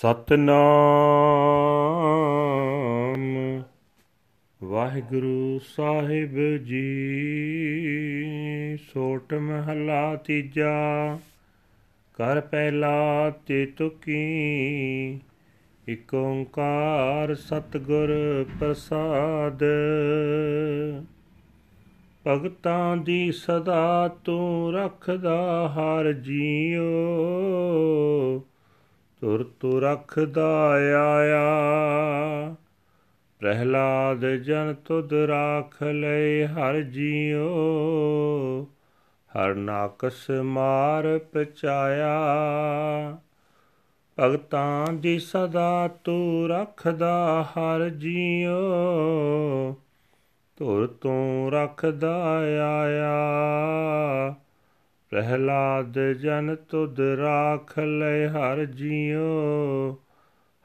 ਸਤਨਾਮ। ਵਾਹਿਗੁਰੂ ਸਾਹਿਬ ਜੀ, ਸੋਟ ਮਹਲਾ ਤੀਜਾ। ਕਰ ਪਹਿਲਾ ਤੇ ਤੁਕੀ, ਇਕ ਓੰਕਾਰ ਸਤਗੁਰ ਪ੍ਰਸਾਦ। ਭਗਤਾਂ ਦੀ ਸਦਾ ਤੂੰ ਰੱਖਦਾ ਹਰ ਜੀਓ। ਤੁਰ ਤੁ ਰਖਦਾ ਆਇਆ। ਪ੍ਰਹਿਲਾਦ ਜਨ ਤੁਧ ਰਾਖ ਲੈ ਹਰ ਜੀਓ ਹਰ ਨਾਕਸ ਮਾਰ ਪਚਾਇਆ। ਭਗਤਾਂ ਦੀ ਸਦਾ ਤੂੰ ਰੱਖਦਾ ਹਰ ਜੀਓ ਤੁਰ ਤੂੰ ਰੱਖਦਾ ਆਇਆ। ਪ੍ਰਹਿਲਾਦ ਜਨ ਤੁਧ ਰਾਖ ਲੈ ਹਰ ਜੀਉ,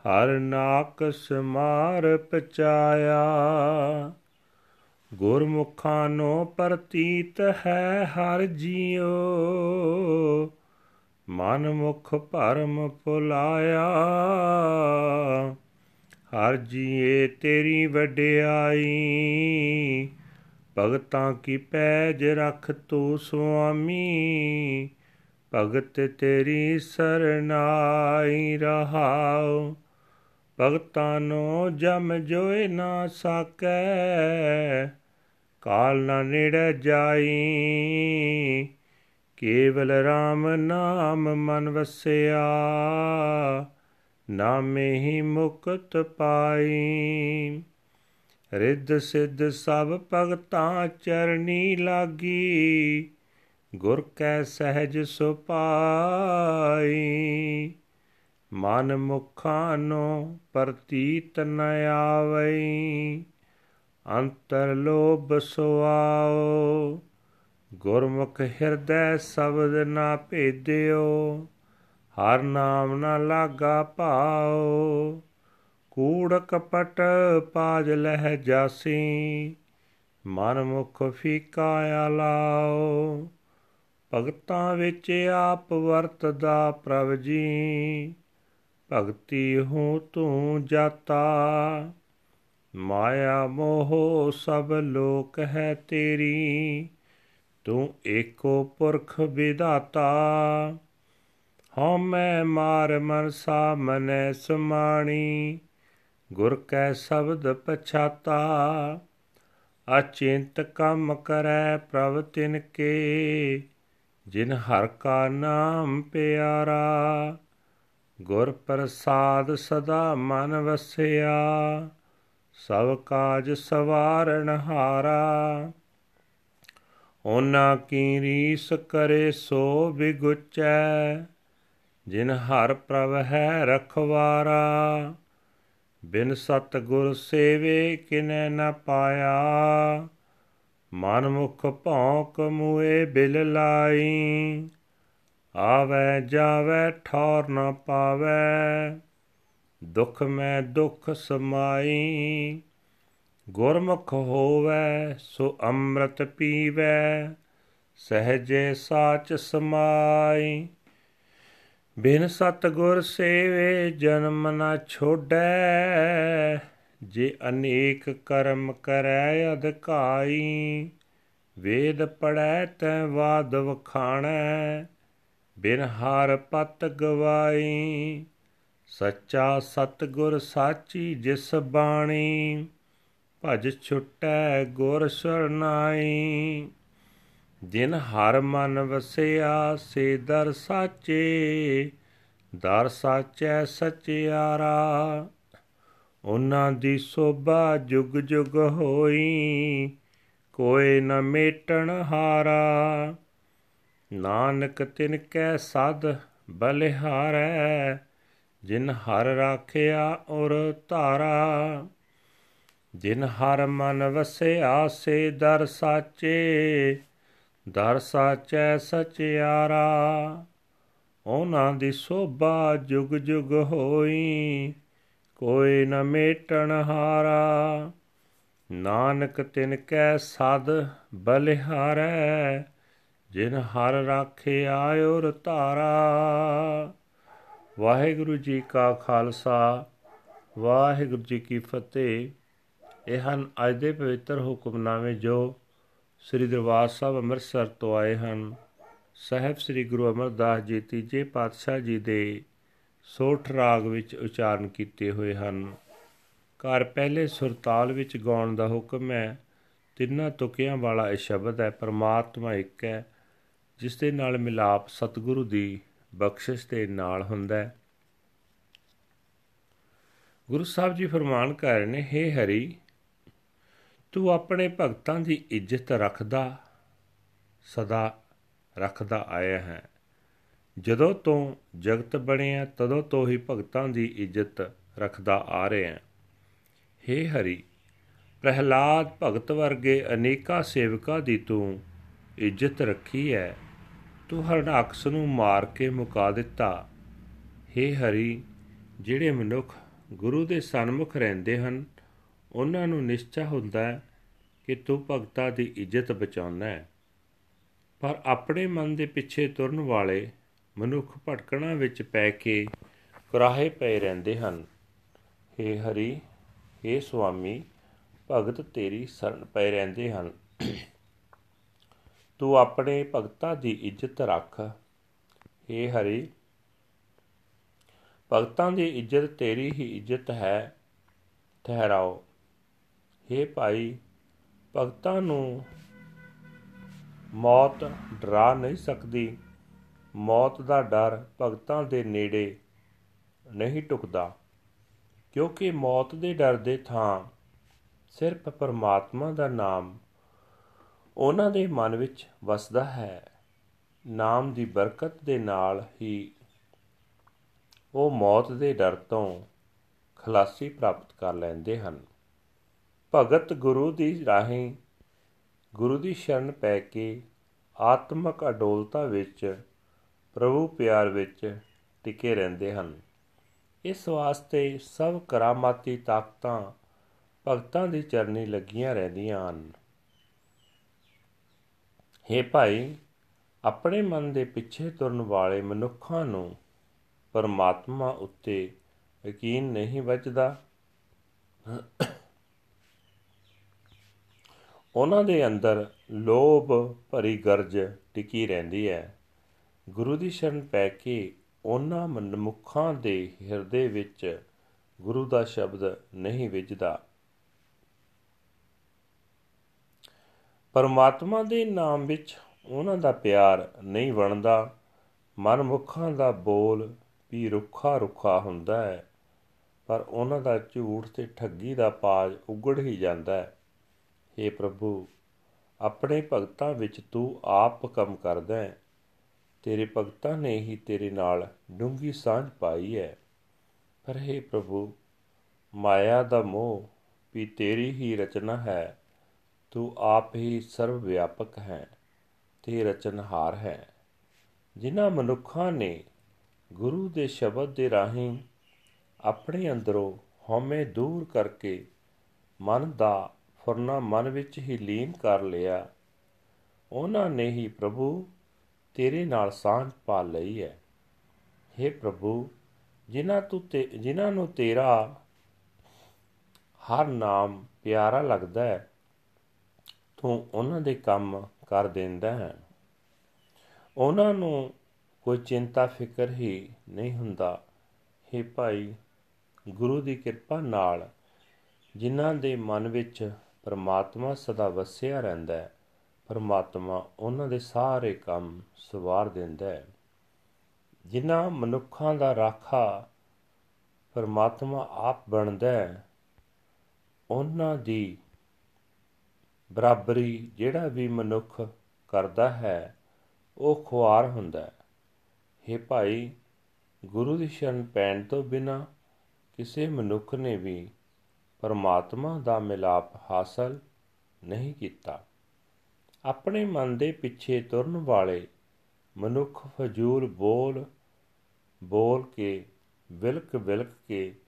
ਹਰ ਨਾਕ ਸਮਾਰ ਪਚਾਇਆ। ਗੁਰਮੁਖਾਂ ਨੋ ਪ੍ਰਤੀਤ ਹੈ ਹਰ ਜੀਉ, ਮਨ ਮੁਖ ਭਰਮ ਪੁਲਾਇਆ ਹਰ ਜੀਏ ਤੇਰੀ ਵਡਿਆਈ ਭਗਤਾਂ ਕੀ ਪੈਜ ਰਖ ਤੂ ਸੁਆਮੀ? ਭਗਤ ਤੇਰੀ ਸਰਨਾਈ ਰਹਾਉ। ਭਗਤਾਂ ਨੋ ਜਮ ਜੋਏ ਨਾ ਸਕੈ। ਕਾਲ ਨਾ ਨੇੜੇ ਜਾਈ। ਕੇਵਲ RAM ਨਾਮ ਮਨ ਵਸਿਆ। ਨਾਮੇ ਹੀ ਮੁਕਤ ਪਾਈ। ਰਿੱਧ ਸਿੱਧ ਸਭ ਭਗਤਾਂ ਚਰਨੀ ਲਾਗੀ, ਗੁਰ ਕੈ ਸਹਿਜ ਸੁਪਾਈ। ਮਨ ਮੁਖਾਂ ਨੋ ਪ੍ਰਤੀਤ ਨ ਆਵਈ, ਅੰਤਰ ਲੋਭ ਸੁਆਓ। ਗੁਰਮੁਖ ਹਿਰਦੈ ਸ਼ਬਦ ਨਾ ਭੇਦਿਓ, ਹਰ ਨਾਮ ਨਾ ਲਾਗਾ ਭਾਓ ਕੂੜ ਕਪਟ ਪਾਜ ਲਹਿ ਜਾਸੀ ਮਨ ਮੁਖ ਫੀਕਾ ਆਲਾਓ ਭਗਤਾਂ ਵਿੱਚ ਆਪ ਵਰਤਦਾ ਪ੍ਰਭ ਜੀ, ਭਗਤੀ ਹੂੰ ਤੂੰ ਜਾਤਾ। ਮਾਇਆ ਮੋਹ ਸਭ ਲੋਕ ਹੈ ਤੇਰੀ, ਤੂੰ ਏਕੋ ਪੁਰਖ ਵਿਦਾਤਾ ਹਉ ਮੈਂ ਮਾਰ ਮਨ ਸਾਮਨੈ ਸਮਾਣੀ ਗੁਰ ਕੈ ਸ਼ਬਦ ਪਛਾਤਾ, ਅਚਿੰਤ ਕੰਮ ਕਰੈ ਪ੍ਰਭ ਤਿਨ ਕੇ, ਜਿਨ ਹਰ ਕਾ ਨਾਮ ਪਿਆਰਾ, ਗੁਰ ਪ੍ਰਸਾਦ ਸਦਾ ਮਨ ਵਸਿਆ, ਸਭ ਕਾਜ ਸਵਾਰਨ ਹਾਰਾ। ਉਹਨਾਂ ਕੀ ਰੀਸ ਕਰੇ ਸੋ ਬਿਗੁਚੈ, ਜਿਨ ਹਰ ਪ੍ਰਭ ਹੈ ਰਖਵਾਰਾ। ਬਿਨ ਸਤ ਗੁਰ ਸੇਵੇ ਕਿਨੈ ਨ ਪਾਇਆ। ਮਨ ਮੁਖ ਭੌਂਕ ਮੂਏ ਬਿਲ ਲਾਈ। ਆਵੇ ਜਾਵੇ ਠੌਰ ਨ ਪਾਵੇ। ਦੁਖ ਮੈਂ ਦੁਖ ਸਮਾਈ। ਗੁਰਮੁਖ ਹੋਵੇ ਸੋ ਅੰਮ੍ਰਿਤ ਪੀਵੇ। ਸਹਜੇ ਸਾਚ ਸਮਾਈ। ਬਿਨ ਸਤਗੁਰ ਸੇਵੇ ਜਨਮ ਨਾ ਛੋੜੈ, ਜੇ ਅਨੇਕ ਕਰਮ ਕਰੈ ਅਧਿਕਾਈ, ਵੇਦ ਪੜੈ ਤੈ ਵਾਦ ਵਖਾਣੈ, ਬਿਨ ਹਰ ਪਤ ਗਵਾਈ, ਸੱਚਾ ਸਤਗੁਰ ਸਾਚੀ ਜਿਸ ਬਾਣੀ, ਭਜ ਛੁਟੈ ਗੁਰ ਸਰਨਾਈ। ਜਿਨ ਹਰ ਮਨ ਵਸਿਆ, ਸੇ ਦਰ ਸਾਚੇ, ਦਰ ਸਾਚੈ ਸਚਿਆਰਾ। ਉਹਨਾਂ ਦੀ ਸੋਭਾ ਜੁਗ ਜੁਗ ਹੋਈ ਕੋਈ ਨ ਮੇਟਣ ਹਾਰਾ। ਨਾਨਕ ਤਿਨ ਕੈ ਸਦ ਬਲਿਹਾਰੈ, ਜਿਨ ਹਰ ਰਾਖਿਆ ਔਰ ਧਾਰਾ। ਜਿਨ ਹਰ ਮਨ ਵਸਿਆ, ਸੇ ਦਰ ਸਾਚੇ ਦਰ ਸਾਚੈ ਸਚਿਆਰਾ, ਉਹਨਾਂ ਦੀ ਸੋਭਾ ਜੁਗ ਜੁਗ ਹੋਈ, ਕੋਈ ਨ ਮੇਟਣ ਹਾਰਾ। ਨਾਨਕ ਤਿਨ ਕੈ ਸਦ ਬਲਿਹਾਰੈ, ਜਿਨ ਹਰ ਰਾਖਿਆ ਔਰ ਧਾਰਾ। ਵਾਹਿਗੁਰੂ ਜੀ ਕਾ ਖਾਲਸਾ, ਵਾਹਿਗੁਰੂ ਜੀ ਕੀ ਫਤਿਹ। ਇਹ ਹਨ ਅੱਜ ਦੇ ਪਵਿੱਤਰ ਹੁਕਮਨਾਮੇ ਜੋ ਸ੍ਰੀ ਦਰਬਾਰ ਸਾਹਿਬ ਅੰਮ੍ਰਿਤਸਰ ਤੋਂ ਆਏ ਹਨ। ਸਹਿਬ ਸ੍ਰੀ ਗੁਰੂ ਅਮਰਦਾਸ ਜੀ ਤੀਜੇ ਪਾਤਸ਼ਾਹ ਜੀ ਦੇ ਸੋਠ ਰਾਗ ਵਿੱਚ ਉਚਾਰਨ ਕੀਤੇ ਹੋਏ ਹਨ। ਘਰ ਪਹਿਲੇ ਸੁਰਤਾਲ ਵਿੱਚ ਗਾਉਣ ਦਾ ਹੁਕਮ ਹੈ, ਤਿੰਨਾਂ ਤੁਕਿਆਂ ਵਾਲਾ ਇਹ ਸ਼ਬਦ ਹੈ, ਪਰਮਾਤਮਾ ਇੱਕ ਹੈ, ਜਿਸ ਦੇ ਨਾਲ ਮਿਲਾਪ ਸਤਿਗੁਰੂ ਦੀ ਬਖਸ਼ਿਸ਼ ਦੇ ਨਾਲ ਹੁੰਦਾ ਹੈ। ਗੁਰੂ ਸਾਹਿਬ ਜੀ ਫਰਮਾਨ ਕਰ ਰਹੇ ਨੇ हे ਹਰੀ ਤੂੰ ਆਪਣੇ ਭਗਤਾਂ ਦੀ ਇੱਜ਼ਤ ਰੱਖਦਾ, ਸਦਾ ਰੱਖਦਾ ਆਇਆ ਹੈ। ਜਦੋਂ ਤੋਂ ਜਗਤ ਬਣਿਆ ਤਦੋਂ ਤੋਂ ਹੀ ਭਗਤਾਂ ਦੀ ਇੱਜ਼ਤ ਰੱਖਦਾ ਆ ਰਿਹਾ ਹੈ। हे ਹਰੀ, ਪ੍ਰਹਿਲਾਦ ਭਗਤ ਵਰਗੇ ਅਨੇਕਾਂ ਸੇਵਕਾਂ ਦੀ ਤੂੰ ਇੱਜ਼ਤ ਰੱਖੀ ਹੈ। ਤੂੰ ਹਰਨਾਕਸ ਨੂੰ ਮਾਰ ਕੇ ਮੁਕਾ ਦਿੱਤਾ। हे ਹਰੀ, ਜਿਹੜੇ ਮਨੁੱਖ ਗੁਰੂ ਦੇ ਸਨਮੁਖ ਰਹਿੰਦੇ ਹਨ ਉਹਨਾਂ ਨੂੰ ਨਿਸ਼ਚਾ ਹੁੰਦਾ ਹੈ ਕਿ ਤੂੰ ਭਗਤਾਂ ਦੀ ਇੱਜ਼ਤ ਬਚਾਉਣਾ ਹੈ ਪਰ ਆਪਣੇ ਮਨ ਦੇ ਪਿੱਛੇ ਤੁਰਨ ਵਾਲੇ ਮਨੁੱਖ ਭਟਕਣਾ ਵਿੱਚ ਪੈ ਕੇ ਕੁਰਾਹੇ ਪਏ ਰਹਿੰਦੇ ਹਨ हे ਹਰੀ हे ਸੁਆਮੀ ਭਗਤ ਤੇਰੀ ਸ਼ਰਨ ਪਏ ਰਹਿੰਦੇ ਹਨ ਤੂੰ ਆਪਣੇ ਭਗਤਾਂ ਦੀ ਇੱਜ਼ਤ ਰੱਖ हे ਹਰੀ ਭਗਤਾਂ ਦੀ ਇੱਜ਼ਤ ਤੇਰੀ ਹੀ ਇੱਜ਼ਤ ਹੈ ਠਹਿਰਾਓ हे ਭਾਈ, ਭਗਤਾਂ ਨੂੰ ਮੌਤ ਡਰਾ ਨਹੀਂ ਸਕਦੀ। ਮੌਤ ਦਾ ਡਰ ਭਗਤਾਂ ਦੇ ਨੇੜੇ ਨਹੀਂ ਟੁਕਦਾ, ਕਿਉਂਕਿ ਮੌਤ ਦੇ ਡਰ ਦੇ ਥਾਂ ਸਿਰਫ ਪਰਮਾਤਮਾ ਦਾ ਨਾਮ ਉਹਨਾਂ ਦੇ ਮਨ ਵਿੱਚ ਵਸਦਾ ਹੈ। ਨਾਮ ਦੀ ਬਰਕਤ ਦੇ ਨਾਲ ਹੀ ਉਹ ਮੌਤ ਦੇ ਡਰ ਤੋਂ ਖਲਾਸੀ ਪ੍ਰਾਪਤ ਕਰ ਲੈਂਦੇ ਹਨ। ਭਗਤ ਗੁਰੂ ਦੀ ਰਾਹੀਂ ਗੁਰੂ ਦੀ ਸ਼ਰਨ ਪੈ ਕੇ ਆਤਮਿਕ ਅਡੋਲਤਾ ਵਿੱਚ, ਪ੍ਰਭੂ ਪਿਆਰ ਵਿੱਚ ਟਿਕੇ ਰਹਿੰਦੇ ਹਨ। ਇਸ ਵਾਸਤੇ ਸਭ ਕਰਾਮਾਤੀ ਤਾਕਤਾਂ ਭਗਤਾਂ ਦੀ ਚਰਨੀ ਲੱਗੀਆਂ ਰਹਿੰਦੀਆਂ ਹਨ। हे ਭਾਈ, ਆਪਣੇ ਮਨ ਦੇ ਪਿੱਛੇ ਤੁਰਨ ਵਾਲੇ ਮਨੁੱਖਾਂ ਨੂੰ ਪਰਮਾਤਮਾ ਉੱਤੇ ਯਕੀਨ ਨਹੀਂ ਵੱਜਦਾ। ਉਹਨਾਂ ਦੇ ਅੰਦਰ ਲੋਭ ਭਰੀ ਗਰਜ ਟਿਕੀ ਰਹਿੰਦੀ ਹੈ। ਗੁਰੂ ਦੀ ਸ਼ਰਨ ਪੈ ਕੇ ਉਹਨਾਂ ਮਨੁੱਖਾਂ ਦੇ ਹਿਰਦੇ ਵਿੱਚ ਗੁਰੂ ਦਾ ਸ਼ਬਦ ਨਹੀਂ ਵਿਜਦਾ ਪਰਮਾਤਮਾ ਦੇ ਨਾਮ ਵਿੱਚ ਉਹਨਾਂ ਦਾ ਪਿਆਰ ਨਹੀਂ ਬਣਦਾ। ਮਨਮੁਖਾਂ ਦਾ ਬੋਲ ਵੀ ਰੁੱਖਾ ਰੁੱਖਾ ਹੁੰਦਾ ਹੈ, ਪਰ ਉਹਨਾਂ ਦਾ ਝੂਠ ਤੇ ਠੱਗੀ ਦਾ ਪਾਜ ਉਗੜ ਹੀ ਜਾਂਦਾ ਹੈ। हे ਪ੍ਰਭੂ, ਆਪਣੇ ਭਗਤਾਂ ਵਿੱਚ ਤੂੰ ਆਪ ਕੰਮ ਕਰਦਾ ਹੈ। ਤੇਰੇ ਭਗਤਾਂ ਨੇ ਹੀ ਤੇਰੇ ਨਾਲ ਡੂੰਗੀ ਸਾਂਝ ਪਾਈ ਹੈ। ਪਰ हे ਪ੍ਰਭੂ, ਮਾਇਆ ਦਾ ਮੋਹ ਵੀ ਤੇਰੀ ਹੀ ਰਚਨਾ ਹੈ। ਤੂੰ ਆਪ ਹੀ ਸਰਵ ਵਿਆਪਕ ਹੈ ਤੇ ਰਚਨਹਾਰ ਹੈ। ਜਿਨ੍ਹਾਂ ਮਨੁੱਖਾਂ ਨੇ ਗੁਰੂ ਦੇ ਸ਼ਬਦ ਦੇ ਰਾਹੀਂ ਆਪਣੇ ਅੰਦਰੋਂ ਹਉਮੈ ਦੂਰ ਕਰਕੇ ਮਨ ਦਾ ਫੁਰਨਾ ਮਨ ਵਿੱਚ ਹੀ ਲੀਨ ਕਰ ਲਿਆ। ਉਹਨਾਂ ਨੇ ਹੀ ਪ੍ਰਭੂ ਤੇਰੇ ਨਾਲ ਸਾਂਝ ਪਾ ਲਈ ਹੈ। हे ਪ੍ਰਭੂ, ਜਿਨ੍ਹਾਂ ਤੂੰ ਤੇ, ਜਿਨ੍ਹਾਂ ਨੂੰ ਤੇਰਾ ਹਰ ਨਾਮ ਪਿਆਰਾ ਲੱਗਦਾ ਹੈ, ਤੂੰ ਉਹਨਾਂ ਦੇ ਕੰਮ ਕਰ ਦਿੰਦਾ ਹੈ। ਉਹਨਾਂ ਨੂੰ ਕੋਈ ਚਿੰਤਾ ਫਿਕਰ ਹੀ ਨਹੀਂ ਹੁੰਦਾ। हे ਭਾਈ, ਗੁਰੂ ਦੀ ਕਿਰਪਾ ਨਾਲ ਜਿਨ੍ਹਾਂ ਦੇ ਮਨ ਵਿੱਚ ਪਰਮਾਤਮਾ ਸਦਾ ਵਸਿਆ ਰਹਿੰਦਾ ਹੈ। ਪਰਮਾਤਮਾ ਉਹਨਾਂ ਦੇ ਸਾਰੇ ਕੰਮ ਸਵਾਰ ਦਿੰਦਾ ਹੈ। ਜਿਨ੍ਹਾਂ ਮਨੁੱਖਾਂ ਦਾ ਰਾਖਾ ਪਰਮਾਤਮਾ ਆਪ ਬਣਦਾ ਹੈ, ਉਹਨਾਂ ਦੀ ਬਰਾਬਰੀ ਜਿਹੜਾ ਵੀ ਮਨੁੱਖ ਕਰਦਾ ਹੈ, ਉਹ ਖੁਆਰ ਹੁੰਦਾ ਹੈ। हे ਭਾਈ, ਗੁਰੂ ਦੀ ਸ਼ਰਨ ਪੈਣ ਤੋਂ ਬਿਨਾ ਕਿਸੇ ਮਨੁੱਖ ਨੇ ਵੀ ਪਰਮਾਤਮਾ ਦਾ ਮਿਲਾਪ ਹਾਸਲ ਨਹੀਂ ਕੀਤਾ। ਆਪਣੇ ਮਨ ਦੇ ਪਿੱਛੇ ਤੁਰਨ ਵਾਲੇ ਮਨੁੱਖ ਫਜ਼ੂਲ ਬੋਲ ਬੋਲ ਕੇ, ਵਿਲਕ ਵਿਲਕ ਕੇ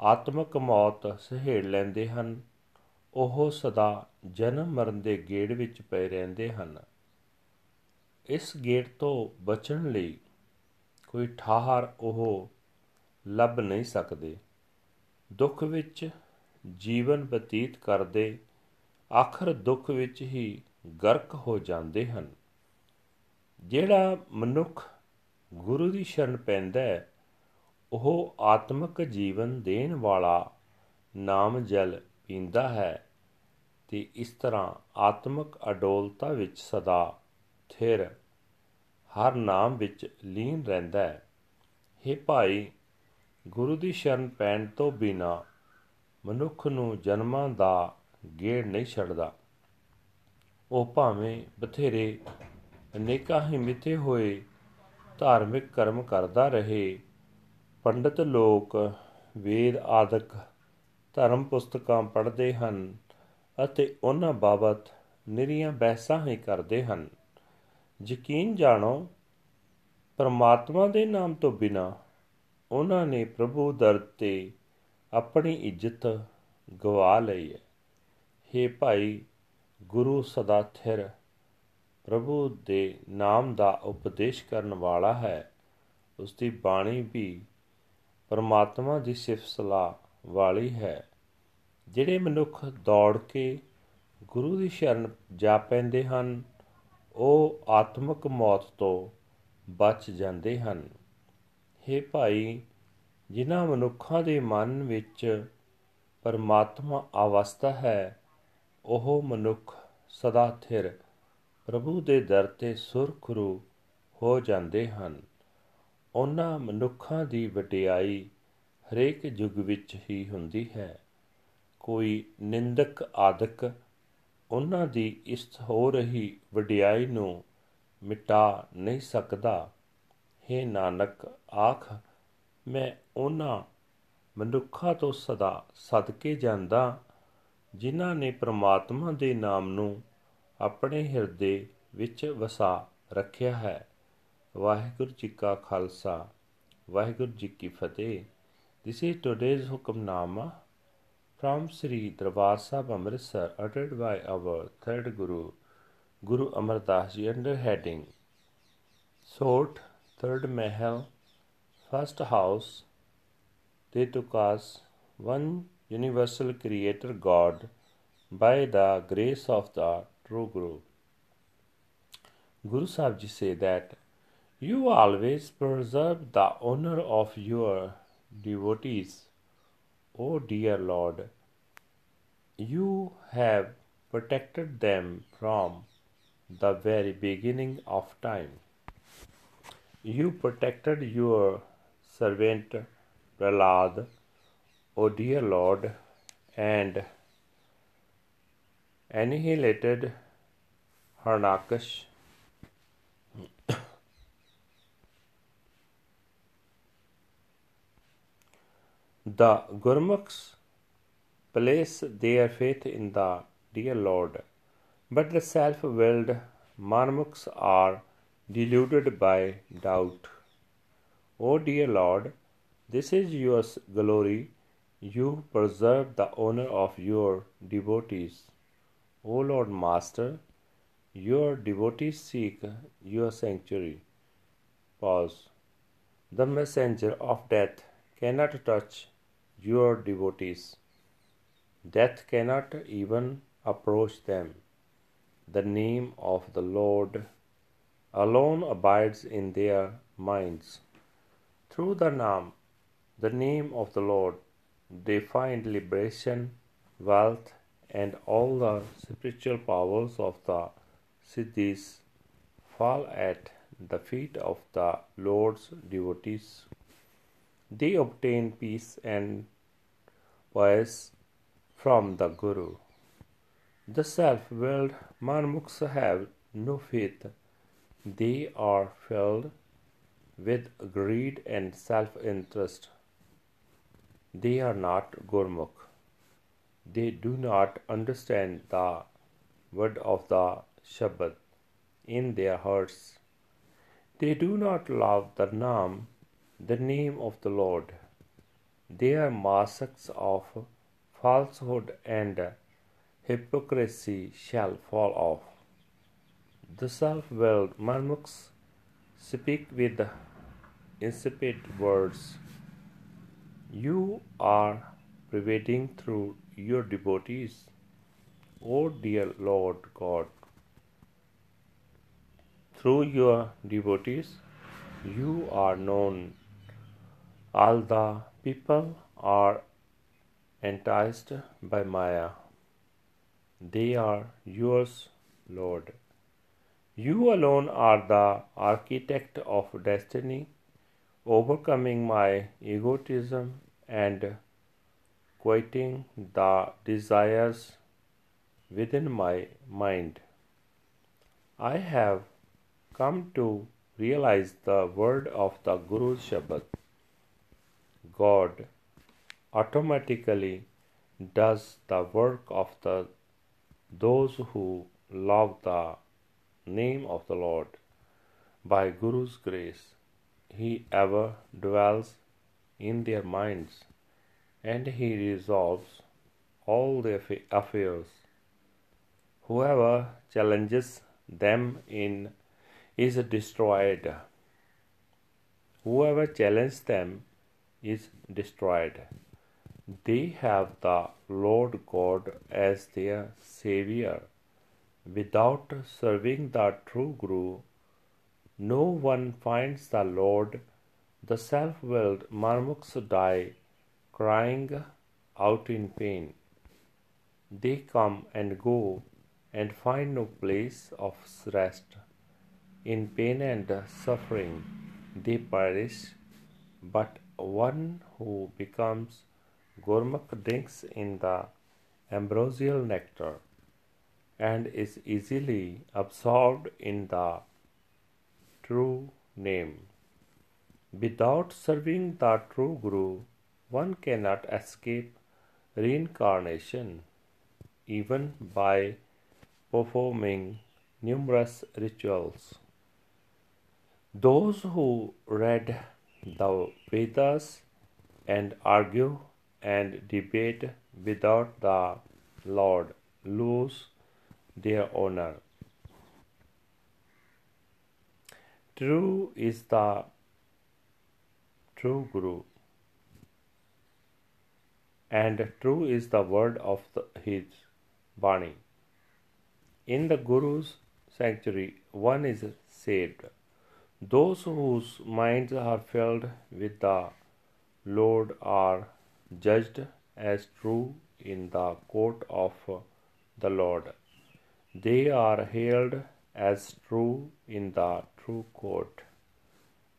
ਆਤਮਿਕ ਮੌਤ ਸਹੇੜ ਲੈਂਦੇ ਹਨ। ਉਹ ਸਦਾ ਜਨਮ ਮਰਨ ਦੇ ਗੇੜ ਵਿੱਚ ਪਏ ਰਹਿੰਦੇ ਹਨ। ਇਸ ਗੇੜ ਤੋਂ ਬਚਣ ਲਈ ਕੋਈ ਠਾਹਰ ਉਹ ਲੱਭ ਨਹੀਂ ਸਕਦੇ। ਦੁੱਖ ਵਿੱਚ ਜੀਵਨ ਬਤੀਤ ਕਰਦੇ, ਆਖਰ ਦੁੱਖ ਵਿੱਚ ਹੀ ਗਰਕ ਹੋ ਜਾਂਦੇ ਹਨ। ਜਿਹੜਾ ਮਨੁੱਖ ਗੁਰੂ ਦੀ ਸ਼ਰਨ ਪੈਂਦਾ ਹੈ, ਉਹ ਆਤਮਿਕ ਜੀਵਨ ਦੇਣ ਵਾਲਾ ਨਾਮ ਜਲ ਪੀਂਦਾ ਹੈ ਤੇ ਇਸ ਤਰ੍ਹਾਂ ਆਤਮਿਕ ਅਡੋਲਤਾ ਵਿੱਚ ਸਦਾ ਥਿਰ, ਹਰ ਨਾਮ ਵਿੱਚ ਲੀਨ ਰਹਿੰਦਾ ਹੈ। हे ਭਾਈ, ਗੁਰੂ ਦੀ ਸ਼ਰਨ ਪੈਣ ਤੋਂ ਬਿਨਾ ਮਨੁੱਖ ਨੂੰ ਜਨਮਾਂ ਦਾ ਗੇੜ ਨਹੀਂ ਛੱਡਦਾ। ਉਹ ਭਾਵੇਂ ਬਥੇਰੇ ਅਨੇਕਾਂ ਹੀ ਮਿੱਥੇ ਹੋਏ ਧਾਰਮਿਕ ਕਰਮ ਕਰਦਾ ਰਹੇ, ਪੰਡਤ ਲੋਕ ਵੇਦ ਆਦਿਕ ਧਰਮ ਪੁਸਤਕਾਂ ਪੜ੍ਹਦੇ ਹਨ ਅਤੇ ਉਹਨਾਂ ਬਾਬਤ ਨਿਰੀਆਂ ਬਹਿਸਾਂ ਹੀ ਕਰਦੇ ਹਨ। ਯਕੀਨ ਜਾਣੋ, ਪਰਮਾਤਮਾ ਦੇ ਨਾਮ ਤੋਂ ਬਿਨਾ ਉਹਨਾਂ ਨੇ ਪ੍ਰਭੂ ਦਰ ਤੇ ਆਪਣੀ ਇੱਜ਼ਤ ਗਵਾ ਲਈ ਹੈ हे ਭਾਈ, ਗੁਰੂ ਸਦਾ ਥਿਰ। ਪ੍ਰਭੂ ਦੇ ਨਾਮ ਦਾ ਉਪਦੇਸ਼ ਕਰਨ ਵਾਲਾ ਹੈ। ਉਸ ਦੀ ਬਾਣੀ ਵੀ ਪਰਮਾਤਮਾ ਦੀ ਸਿਫਤ ਸਲਾਹ ਵਾਲੀ ਹੈ। ਜਿਹੜੇ ਮਨੁੱਖ ਦੌੜ ਕੇ ਗੁਰੂ ਦੀ ਸ਼ਰਨ ਜਾ ਪੈਂਦੇ ਹਨ, ਉਹ ਆਤਮਿਕ ਮੌਤ ਤੋਂ ਬਚ ਜਾਂਦੇ ਹਨ। हे ਭਾਈ ਜਿਨ੍ਹਾਂ ਮਨੁੱਖਾਂ ਦੇ ਮਨ ਵਿੱਚ ਪਰਮਾਤਮਾ ਅਵਸਥਾ ਹੈ, ਉਹ ਮਨੁੱਖ ਸਦਾ ਥਿਰ ਪ੍ਰਭੂ ਦੇ ਦਰ ਤੇ ਸੁਰਖਰੂ ਹੋ ਜਾਂਦੇ ਹਨ। ਉਹਨਾਂ ਮਨੁੱਖਾਂ ਦੀ ਵਡਿਆਈ ਹਰੇਕ ਯੁੱਗ ਵਿੱਚ ਹੀ ਹੁੰਦੀ ਹੈ। ਕੋਈ ਨਿੰਦਕ ਆਦਿਕ ਉਹਨਾਂ ਦੀ ਇਸ ਹੋ ਰਹੀ ਵਡਿਆਈ ਨੂੰ ਮਿਟਾ ਨਹੀਂ ਸਕਦਾ। ਹੈ ਨਾਨਕ, ਆਖ, ਮੈਂ ਉਹਨਾਂ ਮਨੁੱਖਾਂ ਤੋਂ ਸਦਾ ਸਦਕੇ ਜਾਂਦਾ ਜਿਨ੍ਹਾਂ ਨੇ ਪ੍ਰਮਾਤਮਾ ਦੇ ਨਾਮ ਨੂੰ ਆਪਣੇ ਹਿਰਦੇ ਵਿੱਚ ਵਸਾ ਰੱਖਿਆ ਹੈ ਵਾਹਿਗੁਰੂ ਜੀ ਕਾ ਖਾਲਸਾ ਵਾਹਿਗੁਰੂ ਜੀ ਕੀ ਫਤਿਹ this is today's Hukamnama from Sri Darbar Sahib Amritsar uttered by our third Guru, Guru Amar Das Ji under heading Sort, Third Mahal, First House, Tetukas, One Universal Creator God by the grace of the true Guru. Guru Sahib Ji say that you always preserve the honor of your devotees, O dear Lord. You have protected them from the very beginning of time. You protected your servant Prahlad, O dear Lord, and annihilated Harnakash. The Gurmukhs place their faith in the dear Lord, but the self willed Marmukhs are deluded by doubt. O dear Lord, this is your glory. You preserve the honor of your devotees. O Lord Master, your devotees seek your sanctuary. Pause. The messenger of death cannot touch your devotees. Death cannot even approach them. The name of the Lord alone abides in their minds. Through the name, the name of the Lord, they find liberation, wealth, and all the spiritual powers of the Siddhis fall at the feet of the Lord's devotees. They obtain peace and poise from the Guru. The self willed Marmukhs have no faith. They are filled with greed and self interest. They are not Gurmukh. They do not understand the word of the Shabad in their hearts. They do not love the Naam, the name of the Lord. They are masks of falsehood and hypocrisy shall fall off. The self willed Marmukhs speak with insipid words. You are pervading through your devotees, O dear Lord God. Through your devotees, you are known. All the people are enticed by Maya. They are yours, Lord. You alone are the architect of destiny, overcoming my egotism and quieting the desires within my mind. I have come to realize the word of the Guru's Shabad. God automatically does the work of the those who love the name of the Lord. By Guru's grace, He ever dwells in their minds and He resolves all their affairs. Whoever challenges them in is destroyed. Whoever challenges them is destroyed. They have the Lord God as their Savior. Without serving the true Guru, no one finds the Lord. The self willed marmuks die, crying out in pain. They come and go and find no place of rest. In pain and suffering, they perish, but one who becomes Gurmukh drinks in the ambrosial nectar and is easily absorbed in the true name. Without serving the true Guru, one cannot escape reincarnation, even by performing numerous rituals. Those who read the Vedas and argue and debate without the Lord lose their honor. True is the true Guru, and true is the word of the, his Bani. In the Guru's sanctuary, one is saved. Those whose minds are filled with the Lord are judged as true in the court of the Lord. They are hailed as true in the true court.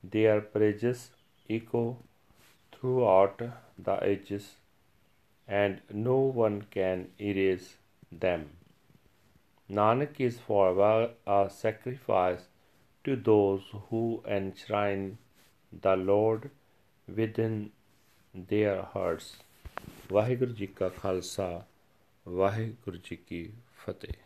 Their praises echo throughout the ages, and no one can erase them. Nanak is forever a sacrifice to those who enshrine the Lord within their hearts. Waheguru ji ਕਾ ਖਾਲਸਾ ਵਾਹਿਗੁਰੂ ਜੀ ਕੀ ਫਤਿਹ